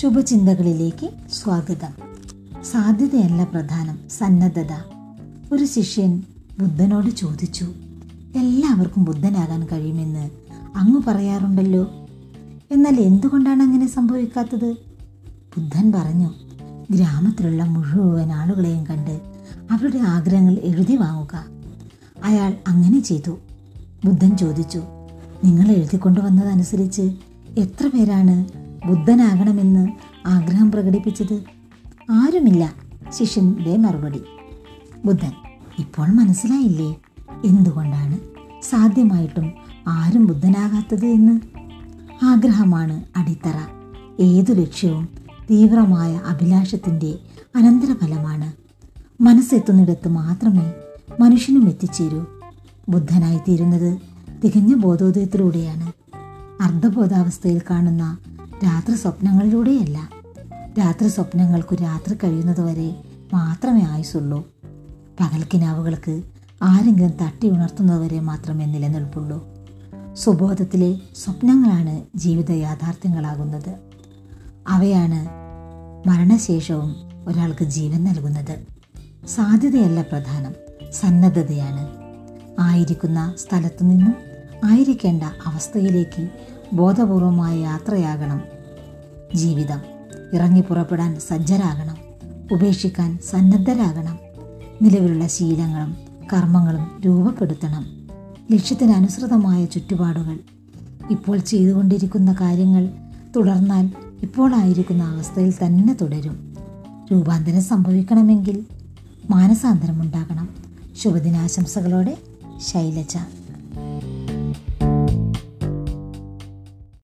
ശുഭചിന്തകളിലേക്ക് സ്വാഗതം. സാധ്യതയല്ല പ്രധാനം സന്നദ്ധത. ഒരു ശിഷ്യൻ ബുദ്ധനോട് ചോദിച്ചു എല്ലാവർക്കും ബുദ്ധനാകാൻ കഴിയുമെന്ന് അങ്ങ് പറയാറുണ്ടല്ലോ. എന്നാൽ എന്തുകൊണ്ടാണ് അങ്ങനെ സംഭവിക്കാത്തത്? ബുദ്ധൻ പറഞ്ഞു ഗ്രാമത്തിലുള്ള മുഴുവൻ ആളുകളെയും കണ്ട് അവരുടെ ആഗ്രഹങ്ങൾ എഴുതി വാങ്ങുക. അയാൾ അങ്ങനെ ചെയ്തു. ബുദ്ധൻ ചോദിച്ചു നിങ്ങൾ എഴുതിക്കൊണ്ടുവന്നതനുസരിച്ച് എത്ര പേരാണ് ബുദ്ധനാകണമെന്ന് ആഗ്രഹം പ്രകടിപ്പിച്ചത് ആരുമില്ല. ശിഷ്യന്റെ മറുപടി. ബുദ്ധൻ ഇപ്പോൾ മനസ്സിലായില്ലേ? എന്തുകൊണ്ടാണ് സാധ്യമായിട്ടും ആരും ബുദ്ധനാകാത്തത് എന്ന്? ആഗ്രഹമാണ് അടിത്തറ. ഏതു ലക്ഷ്യവും തീവ്രമായ അഭിലാഷത്തിന്റെ അനന്തരഫലമാണ്. മനസ്സെത്തുന്നിടത്ത് മാത്രമേ മനുഷ്യനും എത്തിച്ചേരൂ. ബുദ്ധനായി തീരുന്നത് തികഞ്ഞ ബോധോദയത്തിലൂടെയാണ്. അർദ്ധബോധാവസ്ഥയിൽ കാണുന്ന രാത്രി സ്വപ്നങ്ങളിലൂടെയല്ല. രാത്രി സ്വപ്നങ്ങൾക്കു രാത്രി കഴിയുന്നതുവരെ മാത്രമേ ആയുസുള്ളൂ പകൽക്കിനാവുകൾക്ക് ആരെങ്കിലും തട്ടി ഉണർത്തുന്നതുവരെ മാത്രമേ നിലനിൽപ്പുള്ളൂ. സുബോധത്തിലെ സ്വപ്നങ്ങളാണ് ജീവിത യാഥാർത്ഥ്യങ്ങളാകുന്നത്. അവയാണ് മരണശേഷവും ഒരാൾക്ക് ജീവൻ നൽകുന്നത്. സാധ്യതയല്ല പ്രധാനം സന്നദ്ധതയാണ്. ആയിരിക്കുന്ന സ്ഥലത്തു നിന്നും ആയിരിക്കേണ്ട അവസ്ഥയിലേക്ക് ബോധപൂർവമായ യാത്രയാകണം. ജീവിതം. ഇറങ്ങി പുറപ്പെടാൻ സജ്ജരാകണം. ഉപേക്ഷിക്കാൻ സന്നദ്ധരാകണം. നിലവിലുള്ള ശീലങ്ങളും കർമ്മങ്ങളും രൂപപ്പെടുത്തണം. ലക്ഷ്യത്തിനനുസൃതമായ ചുറ്റുപാടുകൾ. ഇപ്പോൾ ചെയ്തുകൊണ്ടിരിക്കുന്ന കാര്യങ്ങൾ തുടർന്നാൽ ഇപ്പോഴായിരിക്കുന്ന അവസ്ഥയിൽ തന്നെ തുടരും. രൂപാന്തരം സംഭവിക്കണമെങ്കിൽ മാനസാന്തരം ഉണ്ടാകണം. ശുഭദിനാശംസകളോടെ ശൈലജ.